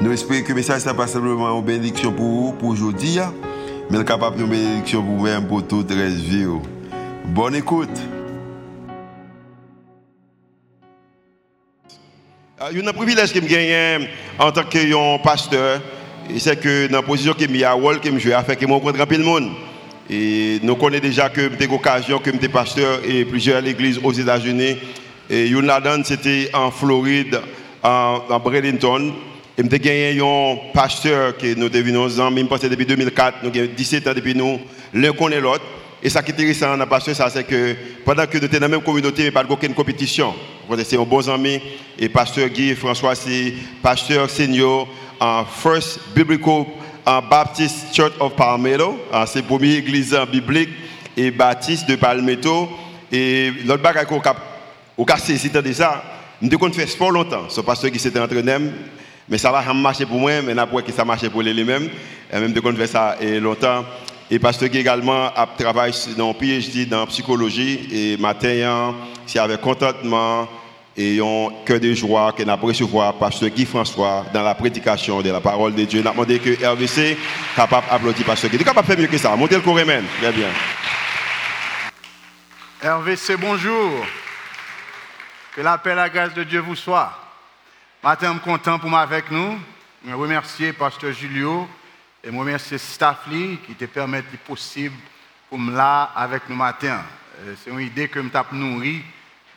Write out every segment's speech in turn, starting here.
Nous espérons que le message n'est pas simplement une bénédiction pour vous, pour aujourd'hui, hein, mais capable de bénédiction pour vous-même, pour toute la vie. Bonne écoute. Il y a un privilège que je gagne en tant que pasteur, c'est que dans la position que je suis à que je joue à faire que je rencontre le monde. Et nous connaissons déjà que j'ai l'occasion que j'étais pasteur et plusieurs églises aux États-Unis. Et une là c'était en Floride, en, en Bradenton. Et j'ai gagné un pasteur que nous devenons amis, passé depuis 2004, nous avons 17 ans depuis nous, l'un connaît l'autre. Et ce qui est intéressant dans le pasteur, c'est que pendant que nous sommes dans la même communauté, il n'y a pas aucune compétition. C'est un bon ami. Et pasteur Guy François, c'est pasteur senior en First Biblical Baptist Church of Palmetto. C'est la première église biblique et baptiste de Palmetto. Et l'autre bagage qu'on a saisi de ça, nous avons fait sport longtemps. Ce pasteur qui s'était entraîné, mais ça va marcher pour moi, mais après que ça marche pour lui-même. Et même de fait ça et longtemps. Et pasteur qui également a travaillé dans PhD dans psychologie et matin, c'est avec contentement et un cœur de joie que nous avons recevoir pasteur Guy François dans la prédication de la parole de Dieu. Nous demandé que RVC capable d'applaudir pasteur Guy. Il est capable de faire mieux que ça. Montez le corémen. Très bien. RVC, bonjour. Que la paix et la grâce de Dieu vous soit. Matin, je suis content pour avec nous. Je remercie Pasteur Julio et je remercie Staffly qui te permet le possible pour me là avec nous matin. Euh, c'est une idée que je me nourri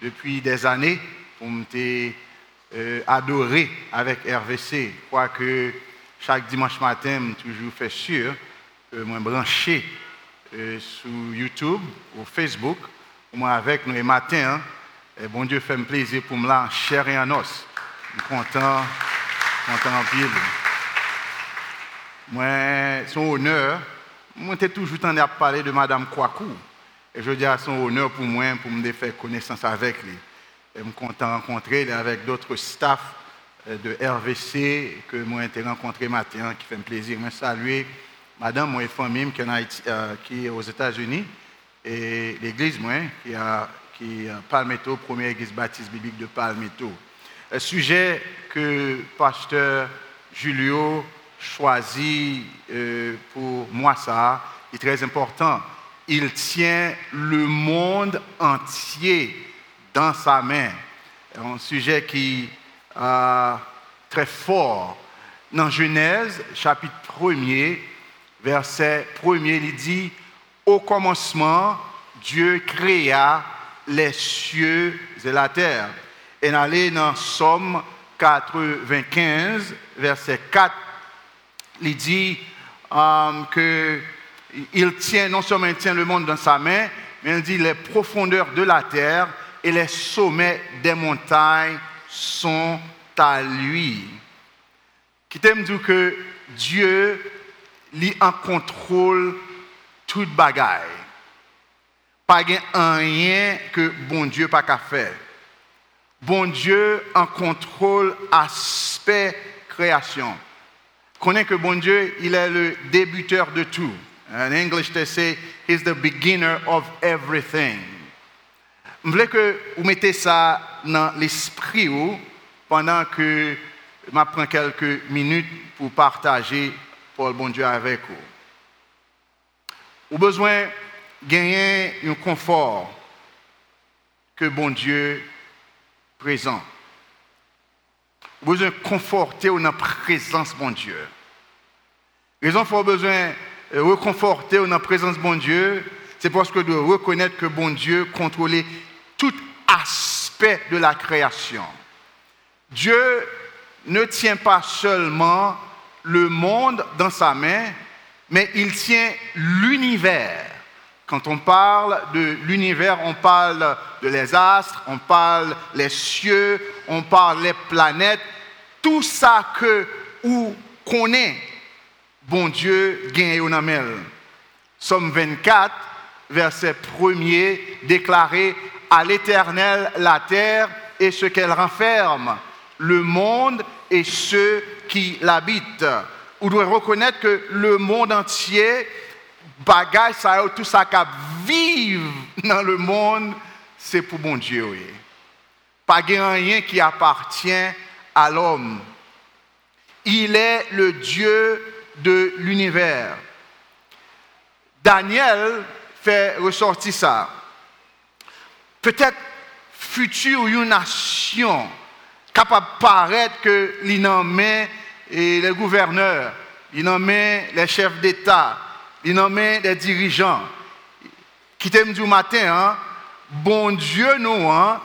depuis des années pour me euh, avec RVC. Je crois que chaque dimanche matin, je toujours fait sûr que je branché euh, sur YouTube ou Facebook, moi avec nous les matins. Hein. et bon Dieu fait me plaisir pour me là chair et en os. Suis content, content en pile. Moi, son honneur, moi, j'ai toujours tenu à parler de Madame Kwaku. Et je dis à son honneur pour moi, pour me faire connaissance avec lui. Et je suis content de rencontrer avec d'autres staffs euh, de RVC que moi j'ai rencontré matin, qui fait un plaisir. Je saluer Madame, moi, famille qui, euh, qui est aux États-Unis, et l'église, qui, a, qui Palmetto, première église baptiste biblique de Palmetto. Un sujet que pasteur Julio choisit euh, pour moi, ça est très important. Il tient le monde entier dans sa main. Un sujet qui est très fort. Dans Genèse, chapitre 1er, verset 1er, il dit Au commencement, Dieu créa les cieux et la terre. Et aller dans Somme 95, verset 4, il dit um, que il tient, non seulement il tient le monde dans sa main, mais il dit les profondeurs de la terre et les sommets des montagnes sont à lui. Qui t'aime que Dieu lui en contrôle toute bagaille. Pas rien que bon Dieu pas qu'à faire bon Dieu en contrôle aspect création. Connais que bon Dieu, il est le débuteur de tout. En English, they say, he's the beginner of everything. Je voulais que vous mettez ça dans l'esprit pendant que je prends quelques minutes pour partager pour le bon Dieu avec vous. Vous avez besoin de gagner un confort que bon Dieu présent. Besoin conforter dans la présence mon Dieu. Raison pour besoin reconforter dans la présence mon Dieu, c'est parce que de reconnaître que bon Dieu contrôle tout aspect de la création. Dieu ne tient pas seulement le monde dans sa main, mais il tient l'univers quand on parle de l'univers, on parle de les astres, on parle les cieux, on parle les planètes, tout ça que ou connaît bon Dieu gagne au amel. Somme 24, verset 1er, déclaré à l'Éternel la terre et ce qu'elle renferme, le monde et ceux qui l'habitent. Vous devez reconnaître que le monde entier, bagage, ça, tout ça qui vivre dans le monde, c'est pour bon Dieu. Pas rien qui appartient à l'homme. Il est le Dieu de l'univers. Daniel fait ressortir ça. Peut-être futur une nation capable de paraître que l'innommé et les gouverneurs, l'innommé les chefs d'État, l'innommé les dirigeants. Qui t'aime du matin, hein? bon Dieu nous, hein?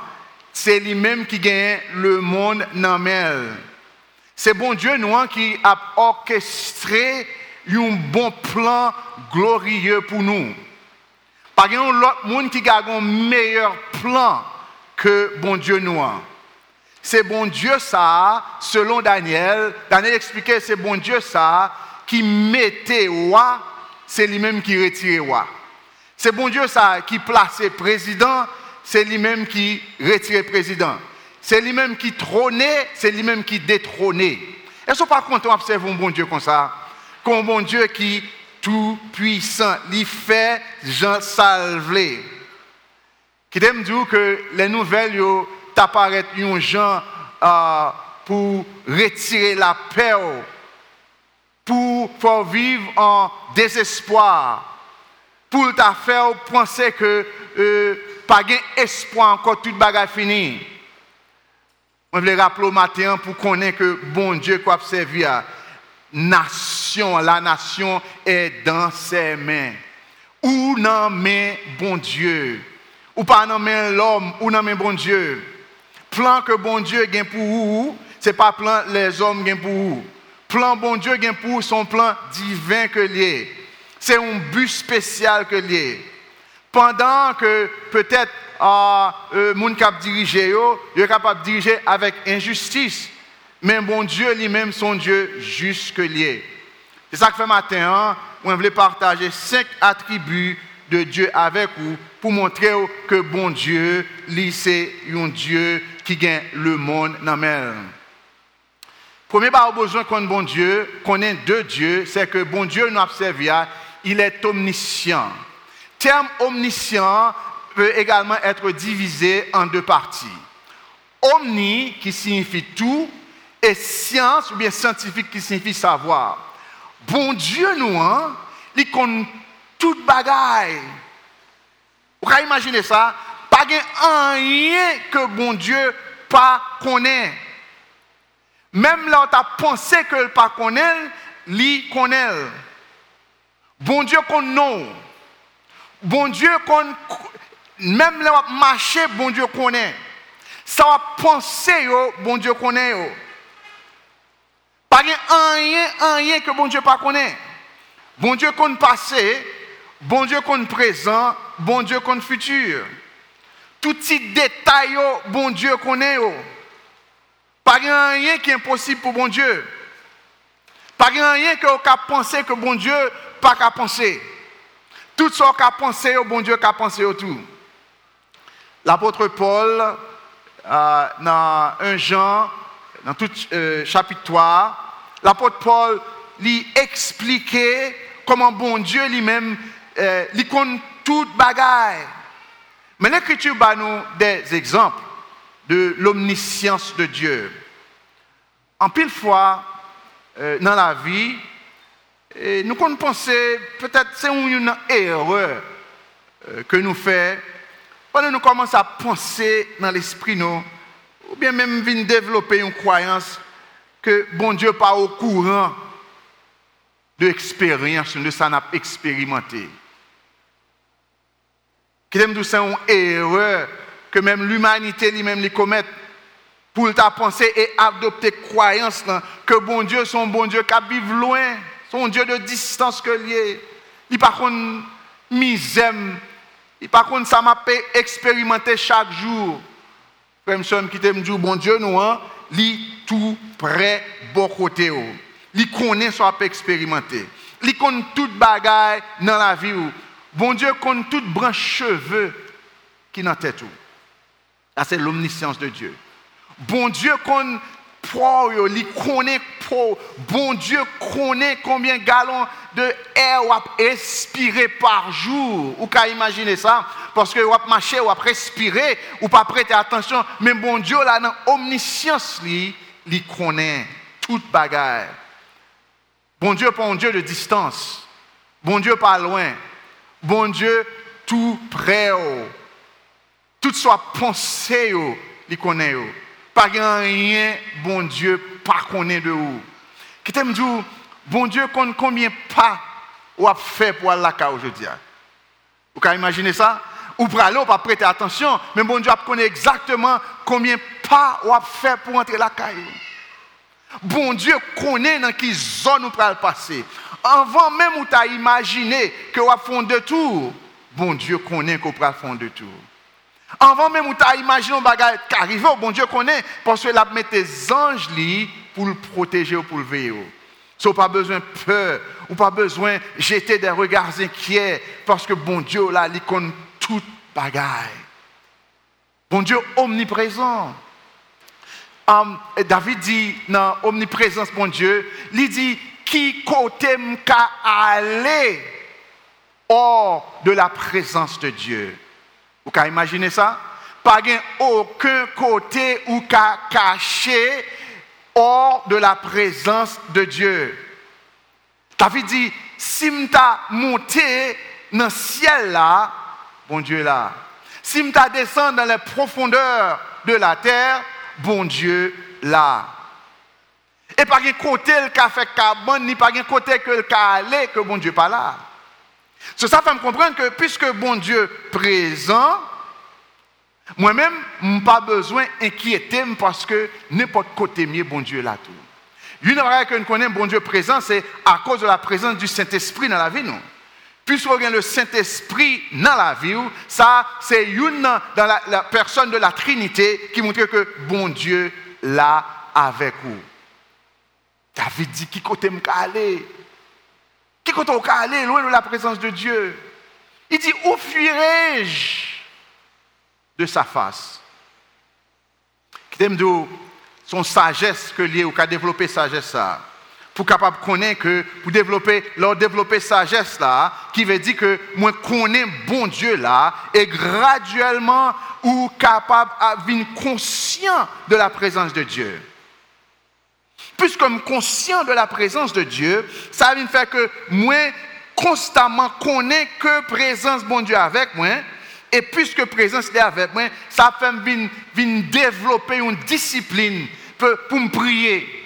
c'est lui-même qui gagne le monde dans C'est bon Dieu nous hein, qui a orchestré un bon plan glorieux pour nous. Par exemple, l'autre monde qui a un meilleur plan que bon Dieu nous. C'est bon Dieu ça, selon Daniel. Daniel expliquait, c'est bon Dieu ça qui mettait roi, c'est lui-même qui retirait roi. C'est bon Dieu ça qui plaçait président, c'est lui-même qui retirait président. C'est lui-même qui trônait, c'est lui-même qui détrônait. Est-ce pas content d'observer un bon Dieu comme ça? Comme un bon Dieu qui tout puissant, il fait Jean Salvé. Qui t'aime dire que les nouvelles t'apparaissent un gens euh, pour retirer la paix, pour vivre en désespoir, pour faire penser que euh, pas d'espoir encore, toute bagarre finie. Je voulais rappeler au matin pour connaître que bon Dieu quoi servir nation, la nation est dans ses mains. Ou main bon Dieu. Ou pas dans main l'homme, ou main bon Dieu. Plan que bon Dieu gagne pour vous, ce n'est pas plan les hommes gagnent pour vous. Plan bon Dieu gagne pour son plan divin que. C'est un but spécial que lié. Pendant que peut-être euh, euh, moun cap diriger yo, de diriger avec injustice. Mais bon Dieu lui-même, son Dieu jusque lié. C'est ça que fait matin, hein? on voulait partager cinq attributs de Dieu avec vous pour montrer que bon Dieu, lui, c'est un Dieu qui gagne le monde dans Premier par besoin qu'on bon Dieu, qu'on ait deux dieux, c'est que bon Dieu nous observe, il est omniscient. Terme omniscient peut également être divisé en deux parties. Omni, qui signifie tout, et science, ou bien scientifique, qui signifie savoir. Bon Dieu, nous, hein, il connaît toute bagaille. Vous pouvez imaginer ça? Pas rien que bon Dieu pas connaît. Même là où tu as pensé que le pas connaît, lui. Bon Dieu connaît. Bon Dieu connaît. Même là où marché, bon Dieu connaît. Ça va penser, bon Dieu connaît. Pas rien, rien que bon Dieu pas connaît. Bon Dieu connaît passé, bon Dieu connaît présent, bon Dieu connaît futur. Tout petit détail, bon Dieu connaît. Pas rien qui est impossible pour bon Dieu. Pas rien que vous penser que bon Dieu pas qu'à penser. Tout ce qu'on a pensé, bon Dieu a pensé au tout. L'apôtre Paul, euh, dans 1 Jean, dans tout euh, chapitre 3, l'apôtre Paul lui expliquait comment bon Dieu lui-même euh, lui compte toute bagaille. Mais l'Écriture bat nous des exemples de l'omniscience de Dieu. En pile fois, euh, dans la vie, nous pouvons penser, peut-être c'est une erreur que nous faisons, quand nous commençons à penser dans l'esprit, nous, ou bien même développer une croyance que bon Dieu pas au courant de l'expérience de ça n'a expérimenté. Une erreur que même l'humanité lui-même les pour ta penser et adopter croyance que bon Dieu son bon Dieu qui vivre loin, son Dieu de distance que lié. Il par contre misère, il par contre ça m'a expérimenté chaque jour. Frère qui t'aime dire bon Dieu nous hein, lit tout près bon côté. Il connaît soit peut expérimenter. Il connaît toute bagaille dans la vie. Bon Dieu connaît toute branche cheveux qui dans tête. C'est l'omniscience de Dieu. Bon Dieu connaît il connaît Bon Dieu connaît combien de gallons de air ou respirer par jour. Ou qu'à imaginer ça? Parce que vous marcher, ou respirer, ou pas prêter attention. Mais bon Dieu, là, dans l'omniscience, il connaît toute bagaille. Bon Dieu, pas un Dieu de distance. Bon Dieu, pas loin. Bon Dieu, tout près. Tout soit pensé, il connaît. Pas rien, bon Dieu, pas connaît de vous. Qui t'aime dire, bon Dieu, combien pas ou a fait pour aller là aujourd'hui. Vous pouvez imaginer ça? Ou pour aller, ou pas prêter attention, mais bon Dieu connaît exactement combien pas ou a fait pour entrer la caille. Bon Dieu connaît dans quelle zone nous le passer. Avant même où tu as imaginé que vous fait de tour, bon Dieu connaît qu'on va faire de tour. Avant même où tu as imaginé un bagage qui arrive, bon Dieu connaît, parce qu'il a mis des anges pour le protéger ou pour le veiller. So, pas besoin de peur, ou pas besoin de jeter des regards inquiets, parce que bon Dieu, là, il connaît toute bagaille. Bon Dieu omniprésent. David dit dans omniprésence, bon Dieu, il dit, qui côté m'ka aller hors de la présence de Dieu? Vous pouvez imaginer ça? Pas aucun côté où qu'à caché hors de la présence de Dieu. David dit, si m'ta monté dans le ciel là, bon Dieu là. Si m'ta descendu dans les profondeurs de la terre, bon Dieu là. Et pas un côté le fait carbone, ni pas un côté que le a allé, que bon Dieu pas là. C'est ça fait me comprendre que puisque bon Dieu présent, moi-même, je n'ai pas besoin d'inquiéter parce que n'importe côté mieux, bon Dieu là tout. Une chose que nous connaissons, bon Dieu présent, c'est à cause de la présence du Saint-Esprit dans la vie, non? Puisqu'on a le Saint-Esprit dans la vie, ça, c'est une dans la, personne de la Trinité qui montre que bon Dieu là avec vous. David dit, qui côté me aller? Côté me aller loin de la présence de Dieu? Il dit, où fuirai-je? de sa face? Qui son sagesse que lié ou qu'a développé sagesse ça. Pour capable connaître que pour développer leur développer sagesse là qui veut dire que moi connais bon Dieu là et graduellement ou capable de conscient de la présence de Dieu. Puisque comme conscient de la présence de Dieu, ça vient faire que moi constamment connais que présence bon Dieu avec moi et puisque présence est avec moi, ça fait venir développer une discipline pour, me prier.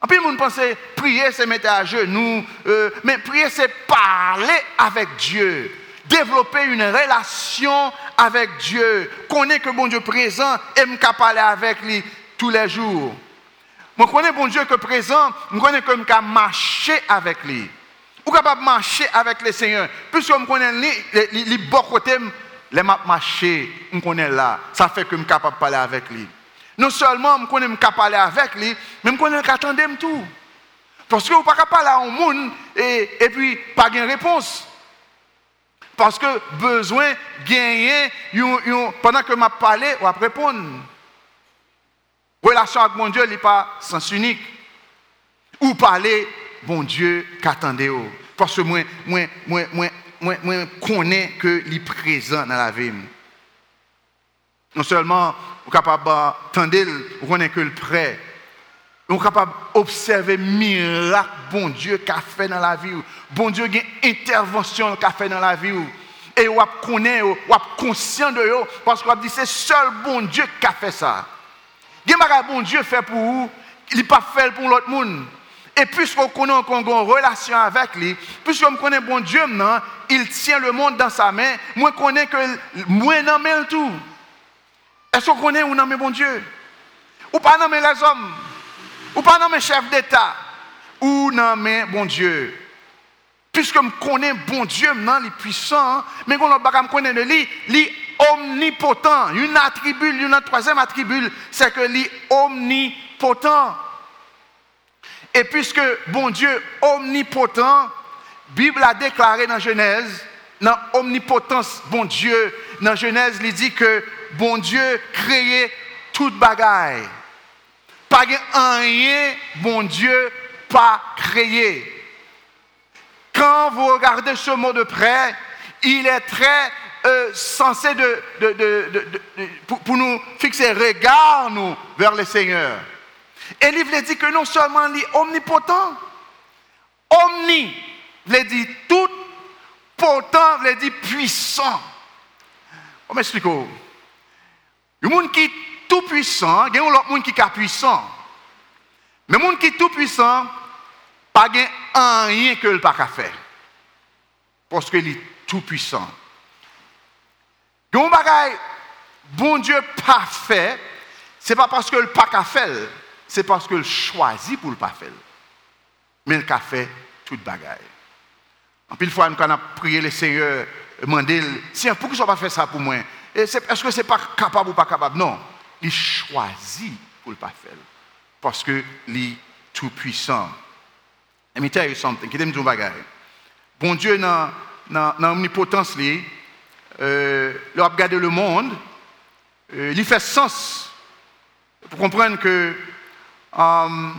En plus, on pense prier, c'est mettre à genoux, euh, mais prier, c'est parler avec Dieu. Développer une relation avec Dieu. Connaître que bon Dieu présent et me parler avec lui tous les jours. Je connais bon Dieu que présent, je connais que je marcher avec lui. Ou capable de marcher avec le Seigneur. Puisque je connais les, bons côtés les m'a marché, je connais là, ça fait que je suis capable de parler avec lui. Non seulement je connais capable parler avec lui, mais je connais qu'attendre tout. Parce que vous ne pouvez pas parler à un monde et, et puis pas de réponse. Parce que besoin gagner, pendant que je parle, on va répondre. Relation avec mon Dieu n'est pas sens unique. Ou parler, bon Dieu, qu'attendez Parce que moi, moi, moi, moi, moi, moi connais que est présent dans la vie. Non seulement vous capable d'entendre, vous connaissez que le prêt. Vous capable d'observer le miracle bon Dieu qu'a fait dans la vie. Bon Dieu a intervention qu'a fait dans la vie. Et vous connaissez, vous êtes conscient de vous parce vous dit c'est seul bon Dieu qui a fait ça. Il y a bon Dieu fait pour vous, il pas fait pour l'autre monde. Et puisqu'on connaît qu'on a une relation avec lui, puisqu'on connaît bon Dieu maintenant, il tient le monde dans sa main, moi connais que moi n'en mets tout. Est-ce qu'on connaît ou non bon Dieu? Ou pas nommer les hommes? Ou pas nommer chef d'État? Ou mais bon Dieu? Puisque je connais bon Dieu maintenant, il est puissant, mais quand on connaît de lui, est omnipotent. Une attribut, une troisième attribut, c'est que est omnipotent. Et puisque bon Dieu omnipotent, Bible a déclaré dans Genèse, dans omnipotence, bon Dieu, dans Genèse, il dit que bon Dieu créait toute bagaille. Pas rien, bon Dieu, pas créé. Quand vous regardez ce mot de près, il est très euh, censé de, pour, nous fixer regard nous, vers le Seigneur. Et il dit que non seulement il est omnipotent, omni, il dit tout, potent, il dit puissant. On m'explique. Le monde qui est tout puissant, il y a un monde qui est puissant. Mais le monde qui est tout puissant, pas rien que le pas faire. Parce qu'il est tout puissant. Bon Dieu pas fait, ce n'est pas parce que le pas fait, c'est parce que le choisit pour le pas faire. Mais le a fait toute bagaille. En pile fois, nous avons prié le Seigneur, demandé, Seigneur, pourquoi tu n'as pas fait ça pour moi Est-ce que ce n'est pas capable ou pas capable? Non, il choisit pour le pas faire. Parce que est tout puissant. Let me tell you something, qui est bagaille. Bon Dieu, dans l'omnipotence, euh, le monde, euh, il fait sens pour comprendre que euh,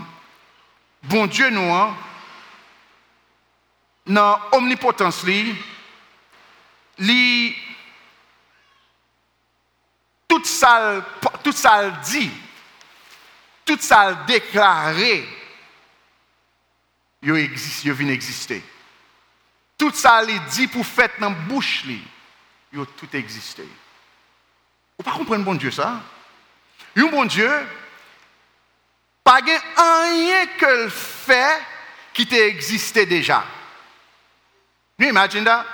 bon Dieu, nous, hein, dans l'omnipotence, li, tout ça, tout ça dit, tout ça déclaré, il existe, il vient exister. Tout ça, il dit pour faire dans la bouche, il a tout existé. Vous ne comprenez bon Dieu ça? Un bon Dieu, pas rien que le fait qui t'a existé déjà. Vous imaginez ça?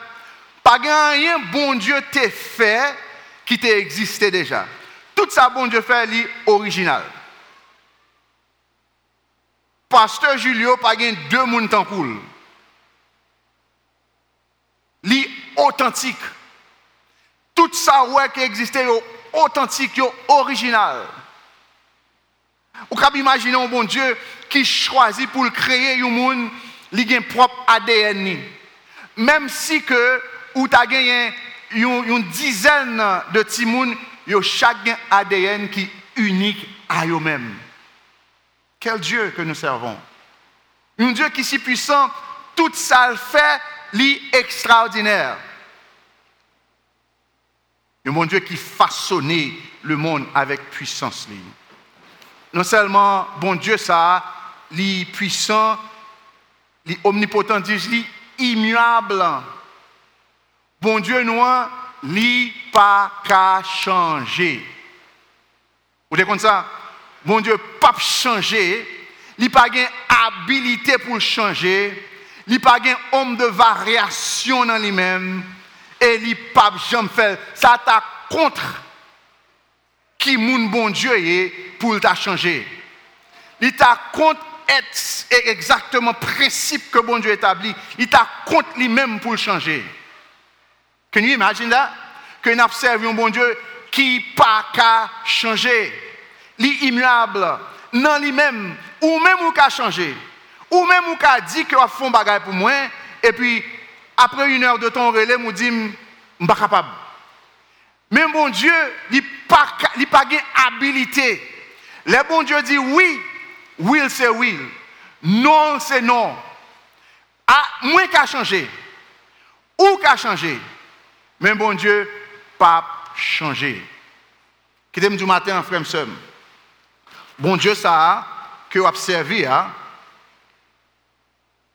Pas rien bon Dieu t'a fait qui t'a existé déjà. Tout ça, bon Dieu fait, est original. Pasteur Julio, pas deux mouns en cool. Li authentique. Tout ça ouais qui existait authentique, original. Ou pouvez imaginer un bon Dieu qui choisit pour créer un monde qui a propre ADN. Même si que ou gagné une dizaine de timoun, yo chaque ADN qui est unique à eux-mêmes. Quel Dieu que nous servons? Un Dieu qui est si puissant, tout ça le fait, extraordinaire. Un mon Dieu qui façonnait le monde avec puissance. Non seulement, bon Dieu, ça, li puissant, li omnipotent, li immuable. Bon Dieu, nous, li pas qu'à changer. Vous comprenez ça? Bon Dieu, pas changer. Il pas habilité pour changer. Il pas homme de variation dans lui-même. Et il pas jamais fait. Ça t'a contre qui mon bon Dieu est pour t'a changer. Il t'a contre exactement le principe que bon Dieu établit. Il t'a contre lui-même pour le changer. Can you imagine that? Que nous observons un bon Dieu qui pas qu'à changer l'immuable, non lui-même, ou même ou qu'a changé, ou même ou qu'a dit que va faire bagage pour moi, et puis après une heure de temps relais, nous dit, je suis pas capable. Mais bon Dieu, il n'a pas habilité. Le bon Dieu dit oui, oui c'est oui, non c'est non. Ah, moi qu'a changé, ou qu'a changé, mais bon Dieu, pas changé. Qui du matin, frère, soeur. Bon Dieu, ça, que vous observez, hein?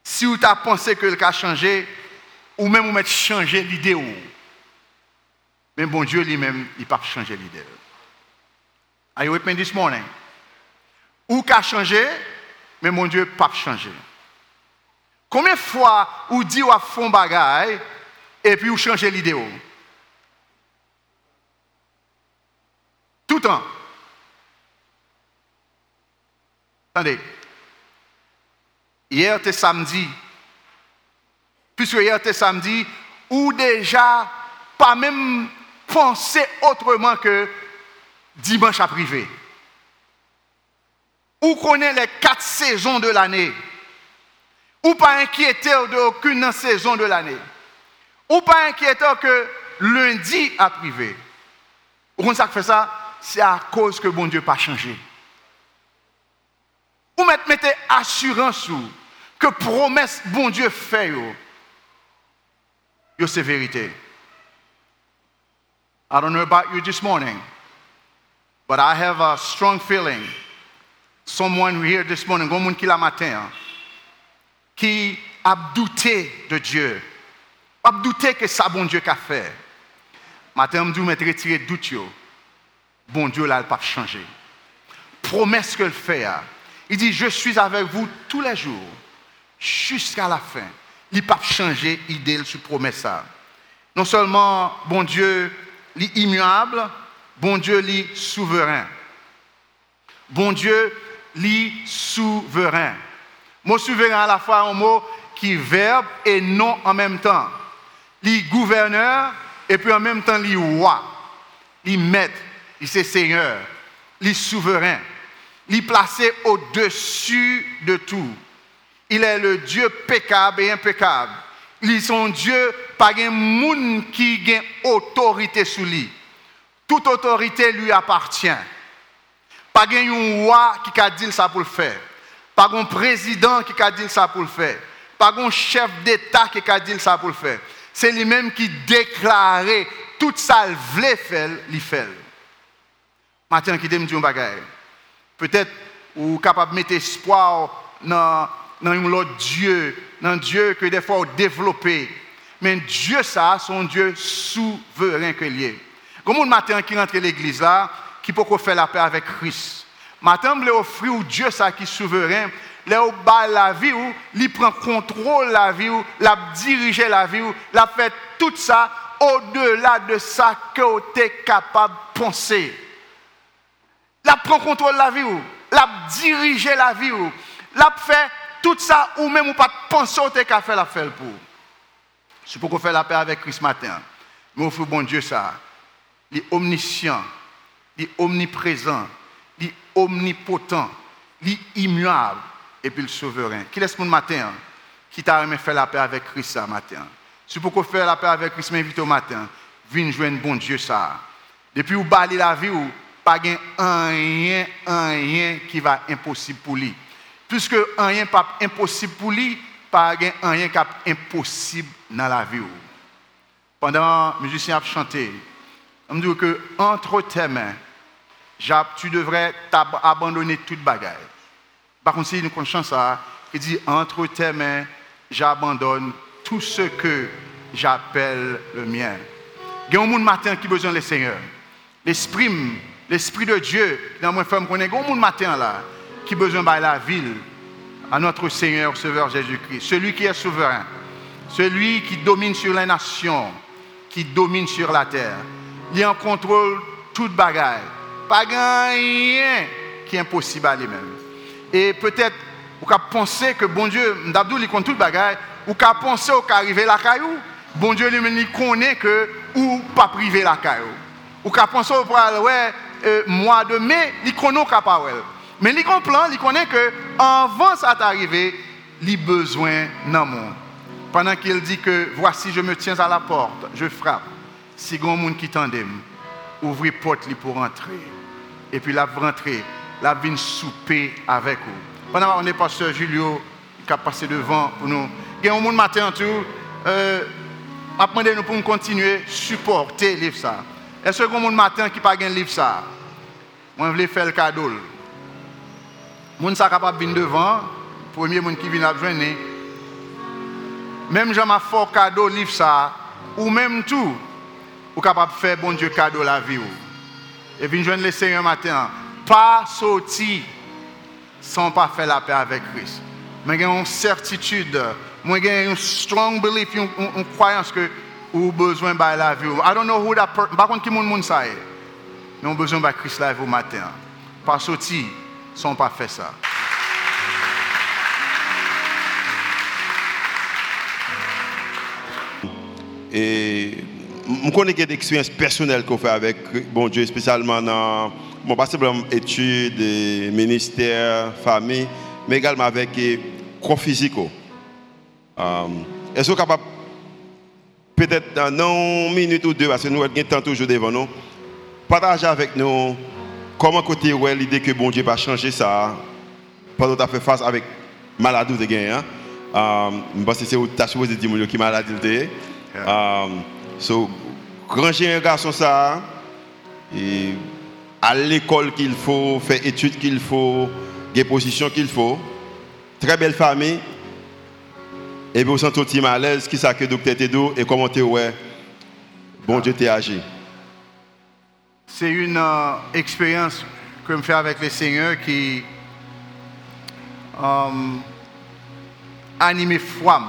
si vous avez pensé que le a changé, ou même vous mettez changer l'idée. Mais bon Dieu lui-même, il n'a pas changé l'idée. Are you with me this morning? Ou qu'a changé, mais mon Dieu pas changé. Combien de fois vous dites vous font bagaille et puis vous changez l'idée? Tout le temps. Attendez. Hier, c'était samedi. Puisque hier, c'était samedi, ou déjà, pas même penser autrement que dimanche à privé. ou connaît les quatre saisons de l'année, ou pas inquiété de aucune saison de l'année, ou pas inquiété que lundi a privé. Vous ça fait ça C'est à cause que bon Dieu pas changé. Ou mettez assurance que promesse bon Dieu fait, yo c'est vérité. I don't know about you this morning, but I have a strong feeling. Someone here this morning, un qui la matin, qui a douté de Dieu, a douté que ça bon Dieu qu'a fait. Matin, je me retirer doute. Bon Dieu, là, il pas changé. Promesse que le fait. Il dit, je suis avec vous tous les jours, jusqu'à la fin. Il pas changé idée sur promesse. Non seulement, bon Dieu, est immuable, bon Dieu, est souverain. Bon Dieu, est souverain. Mot souverain à la fois un mot qui verbe et non en même temps. Li gouverneur et puis en même temps li roi. Li maître, il c'est seigneur, li souverain. Li placé au-dessus de tout. Il est le Dieu pécable et impeccable. Il est son Dieu, pas un monde qui a autorité sur lui. Toute autorité lui appartient. Pas un roi qui a dit ça pour le faire. Pas un président qui a dit ça pour le faire. Pas un chef d'État qui a dit ça pour le faire. C'est lui-même qui déclarait tout ça, il voulait faire, il fait. Maintenant, qui dit un bagage. Peut-être, ou capable de mettre espoir dans, dans un autre Dieu, dans Dieu que des fois développé. Mais Dieu, ça, son Dieu souverain que lié. Comme un matin qui rentre l'église là, qui peut faire la paix avec Christ. Matin, je offrir au Dieu ça qui est souverain, là où la vie où il prend contrôle la vie où la dirige la vie où la fait tout ça au-delà de ça que tu es capable de penser. La prend contrôle la vie où la dirige la vie où la fait tout ça ou même ou pas penser au t'es faire la faire pour. C'est pour qu'on fait la paix avec Christ matin. Mais fond bon Dieu ça, il est omniscient, il est omniprésent, il est omnipotent, il est immuable et puis le souverain. Qui laisse mon matin? Qui t'a aimé faire la paix avec Christ ce matin? C'est pourquoi faire la paix avec Christ m'invite au matin. Viens jouer bon Dieu ça. Depuis où bali la vie ou pas rien rien qui va impossible pour lui. Puisque rien pas impossible pour lui, pas rien qui impossible dans la vie. Pendant que les musiciens ont chanté, on me dit que entre tes mains, tu devrais abandonner toute bagaille. Par contre, si une conscience, il dit Entre tes mains, j'abandonne tout ce que j'appelle le mien. Il y a un monde matin qui a besoin du Seigneur. L'esprit, l'esprit de Dieu, dans mon femme, il y a un monde matin là, qui besoin de la ville à notre Seigneur, Sauveur Jésus-Christ. Celui qui est souverain, celui qui domine sur les nations, qui domine sur la terre. Il en contrôle toute bagaille. Pas rien qui est impossible à lui-même. Et peut-être, vous penser que bon Dieu, d'Abdou, il compte tout le bagage, ou pouvez penser qu'à arriver la caillou, bon Dieu lui connaît que ou pas priver la caillou. Ou pouvez penser que ouais, euh, mois de mai, il connaît qu'à pas Mais il comprend, il connaît que avant ça d'arriver, il a besoin monde. Pendant qu'il dit que voici, je me tiens à la porte, je frappe. Si grand monde qui t'endème, ouvrez porte pour entrer. Et puis là, rentrer la vine souper avec vous. Pendant qu'on est pasteur Julio, qui a passé devant pour nous. Il y a monde matin tout, euh, après nous pour nous continuer à supporter livre. Est-ce que un monde matin qui pas un livre ça? Moi, je faire le cadeau. Le monde capable de venir devant, le premier monde qui vient à joindre. Même j'aime fort cadeau livre ça, ou même tout, ou capable de faire bon Dieu cadeau la vie. Et venir joindre le Seigneur matin pas sortir sans pas faire la paix avec Christ. Mais j'ai une certitude, moi j'ai une strong belief, une, croyance que vous besoin de la vie. I don't know who that person, par contre qui monde monde ça est. Mais on besoin de la vie. Pas sortir sans pas faire ça. Et je connais des expériences personnelles qu'on fait avec bon Dieu, spécialement dans bon, pas simplement études, ministère, famille, mais également avec corps physique. Um, Est-ce que capable, peut-être dans une minute ou deux, parce que nous avons toujours devant nous, partager avec nous comment côté ouais l'idée que bon Dieu va changer ça pendant que tu fait face avec maladie de gain. Hein? Um, que c'est tu as supposé dire qui maladie de um, so, un garçon ça, et à l'école qu'il faut, faire études qu'il faut, des positions qu'il faut. Très belle famille. Et puis vous sentez un petit malaise, qui ça que docteur Tedo et comment tu ouais, bon Dieu t'a agi. C'est une euh, expérience que je fais avec le Seigneur qui euh, anime foi.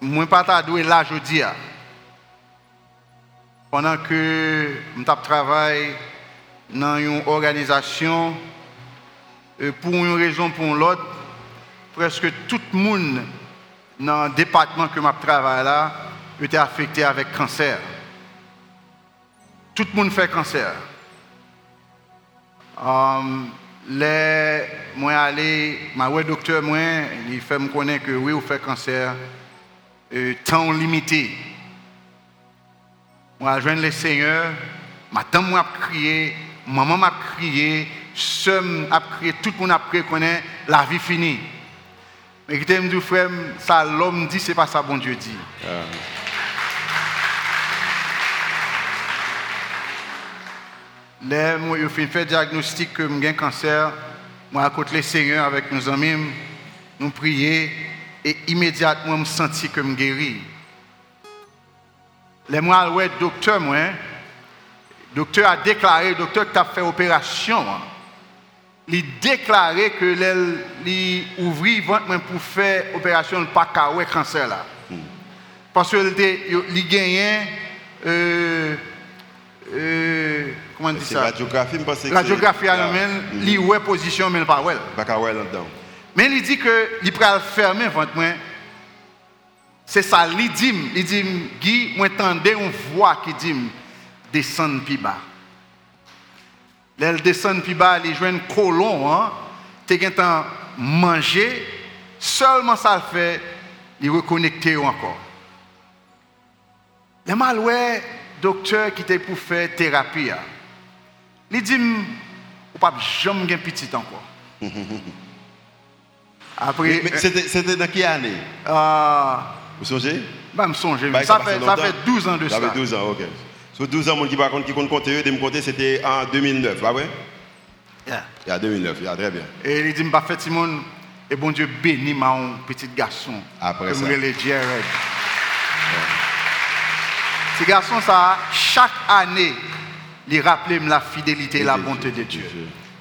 Moi, pas t'adouer là, je dis. Pendant que je travaille dans une organisation, euh, pour une raison ou pour l'autre, presque tout le monde dans le département que je travaille là était affecté avec cancer. Tout le monde fait cancer. Um, les, moi allé, ma ouais docteur moi, il fait me connaître que oui, vous fait cancer, euh, temps limité. Moi, je le Seigneur, ma tante m'a crié, maman m'a crié, soeur m'a crié, tout le monde a crié, connaît la vie finie. Mais qui me frère, ça l'homme dit, c'est pas ça bon Dieu dit. Ah. Là, je fais un diagnostic que j'ai un cancer. Moi, à côté le Seigneur, avec nos amis, nous prions et immédiatement, je me sens que je guéri. Les moi, le docteur, moi, le docteur a déclaré, le docteur qui a fait opération, hein, il a déclaré que il ouvrit ventre pour faire opération pas le cancer là. Parce qu'il a gagné euh, euh, comment on dit ça? radiographie me pense radiographie à même il ouais position mais pas ouais pas là-dedans. Mais il dit que il le fermer ventre moi. C'est ça il dit il dit Guy moi entendais une voix qui dit descendre plus bas. Elle descend plus bas il joue un colon hein tu temps manger seulement ça le fait il reconnecter encore. Le mal ouais docteur qui était pour faire thérapie, hein. il dit, ou pas jamais un petit encore. Après, c'était dans quelle année? Euh, Vous songez? Bah, Je songe. Bah, ça, fait, ça fait 12 ans de ça. Ça fait 12 ans, ok. Sur 12 ans, qui compte qui compte compter, de me compter, c'était en 2009, pas vrai Yeah. Il y a 2009, il y a très bien. Et il dit, bah, fait Simon, et bon Dieu bénit mon petit garçon. Après ça. Comme le Jared. Ces garçons, ça, chaque année, ils rappellent la fidélité et la bonté de Dieu.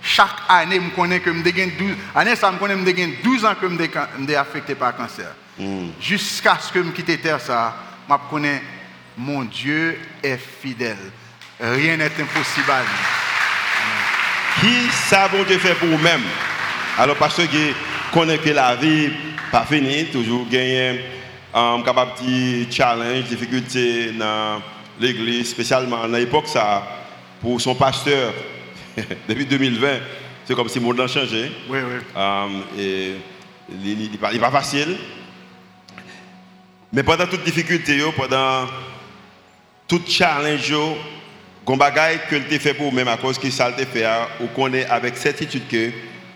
Chaque année, je connais que je 12 année, ça me connaît 12 ans que je suis affecté par le cancer. Hmm. Jusqu'à ce que je quitte terre, ça, je connais mon Dieu est fidèle. Rien n'est impossible à lui. Qui bon Dieu fait pour vous-même? Alors, parce que connaît que la vie pas finie, toujours gagner um, capable de challenge, difficulté dans l'église, spécialement dans l'époque ça, pour son pasteur, depuis 2020, c'est comme si le monde a changé. Oui, oui. Um, et il n'est pas, pas, facile. Mais pendant toute difficulté, pendant tout challenge, il bagaille que tu fait pour même à cause que ça te fait, ou qu'on est avec certitude que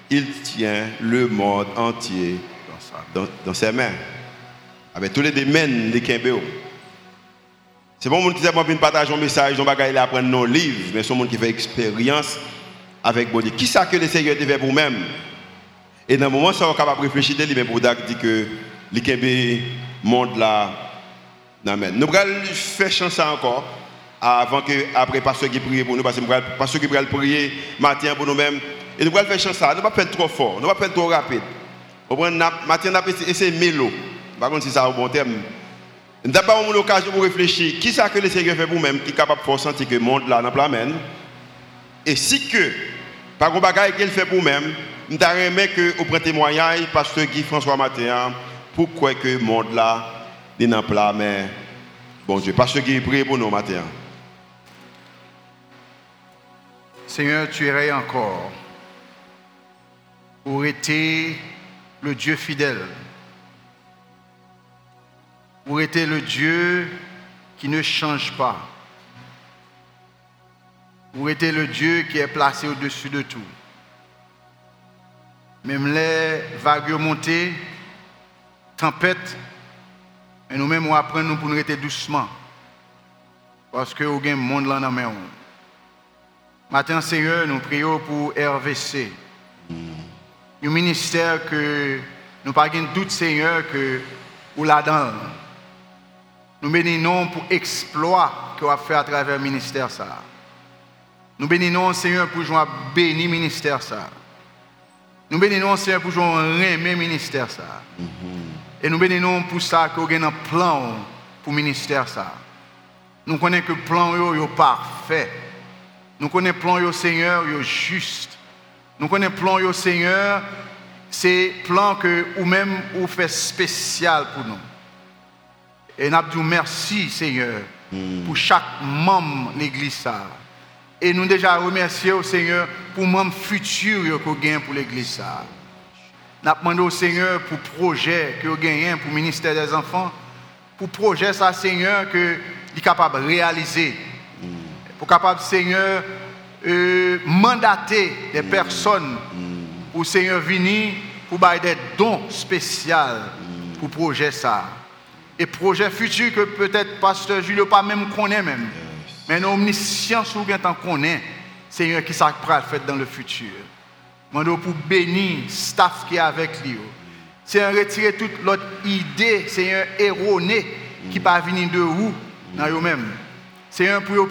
il tient le monde entier dans, dans ses mains avec tous les domaines de Kembeo. C'est pas un monde qui de partager un message, on va apprendre nos livres, mais c'est monde qui fait expérience avec Dieu. Qui ça que le Seigneur te fait pour même? Et dans le moment où on est capable de réfléchir, il pour dire que le Kembe monde là. Amen. Nous allons faire chance encore avant que après pasteur qui prie pour nous parce que pasteur qui va prier matin pour nous-mêmes et nous allons faire chance ça. Ne pas faire trop fort, ne pas faire trop rapide. Au matin, on. Par contre, si ça a un bon terme. D'abord, on a l'occasion de réfléchir. Qui ça que le Seigneur fait pour vous-même qui est capable de sentir que le monde là dans la Et si que, par contre, bagaille qu'il fait pour vous-même, je aimé que vous preniez témoignage, pasteur Guy François Matin, pourquoi que le monde là est dans la mais bon Dieu, pasteur Guy prie pour nous matin. Seigneur, tu irais encore pour être le Dieu fidèle, pour être le Dieu qui ne change pas, pour être le Dieu qui est placé au-dessus de tout? Même les vagues montées, tempêtes, et nous-mêmes, on apprend nous pour nous rester doucement. Parce que nous avons un monde là dans main. Matin, Seigneur, nous prions pour RVC. Un ministère que nous pas de doute, Seigneur, que ou là-dedans. Nous bénissons pour l'exploit que va fait à travers le ministère. Ça. Nous bénissons, Seigneur, pour jouer bénir le ministère. Ça. Nous bénissons, Seigneur, pour jouer le ministère. Ça. Et nous bénissons pour ça que vous avez un plan pour le ministère. Ça. Nous connaissons que le plan est parfait. Nous connaissons le plan, Seigneur, est juste. Nous connaissons le plan, Seigneur, c'est plan que vous-même vous faites spécial pour nous. Et nous disons merci, Seigneur, pour chaque membre de l'Église. Et nous déjà remercier au Seigneur pour le futur que vous gagnez pour l'Église. Nous demandé au Seigneur pour le projet que vous gagnez pour le ministère des enfants, pour le projet, ça, Seigneur, que est capable de réaliser. Pour capable, Seigneur, euh, mandater des personnes pour Seigneur venir pour bailler des dons spéciaux pour le projet ça. Et projet futur que peut-être pasteur Julio pas même connaît même. Mais nous omniscience ou bien tant connaît Seigneur qui ça fait dans le futur. Mando pour bénir staff qui est avec lui. Seigneur retirer toute l'autre idée Seigneur erronée qui pas venir de où dans eux-mêmes. Seigneur, pour,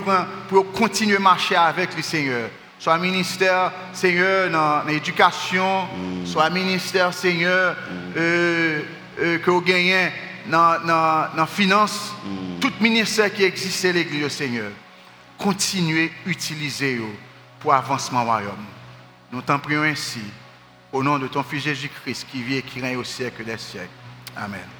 pour continuer à marcher avec le Seigneur. Soit ministère, Seigneur, dans l'éducation, soit ministère, Seigneur, euh, euh, que vous gagnez dans la finance, tout ministère qui existe, l'Église, Seigneur. Continuez à utiliser pour avancement au royaume. Nous t'en prions ainsi, au nom de ton Fils Jésus-Christ qui vit et qui règne au siècle des siècles. Amen.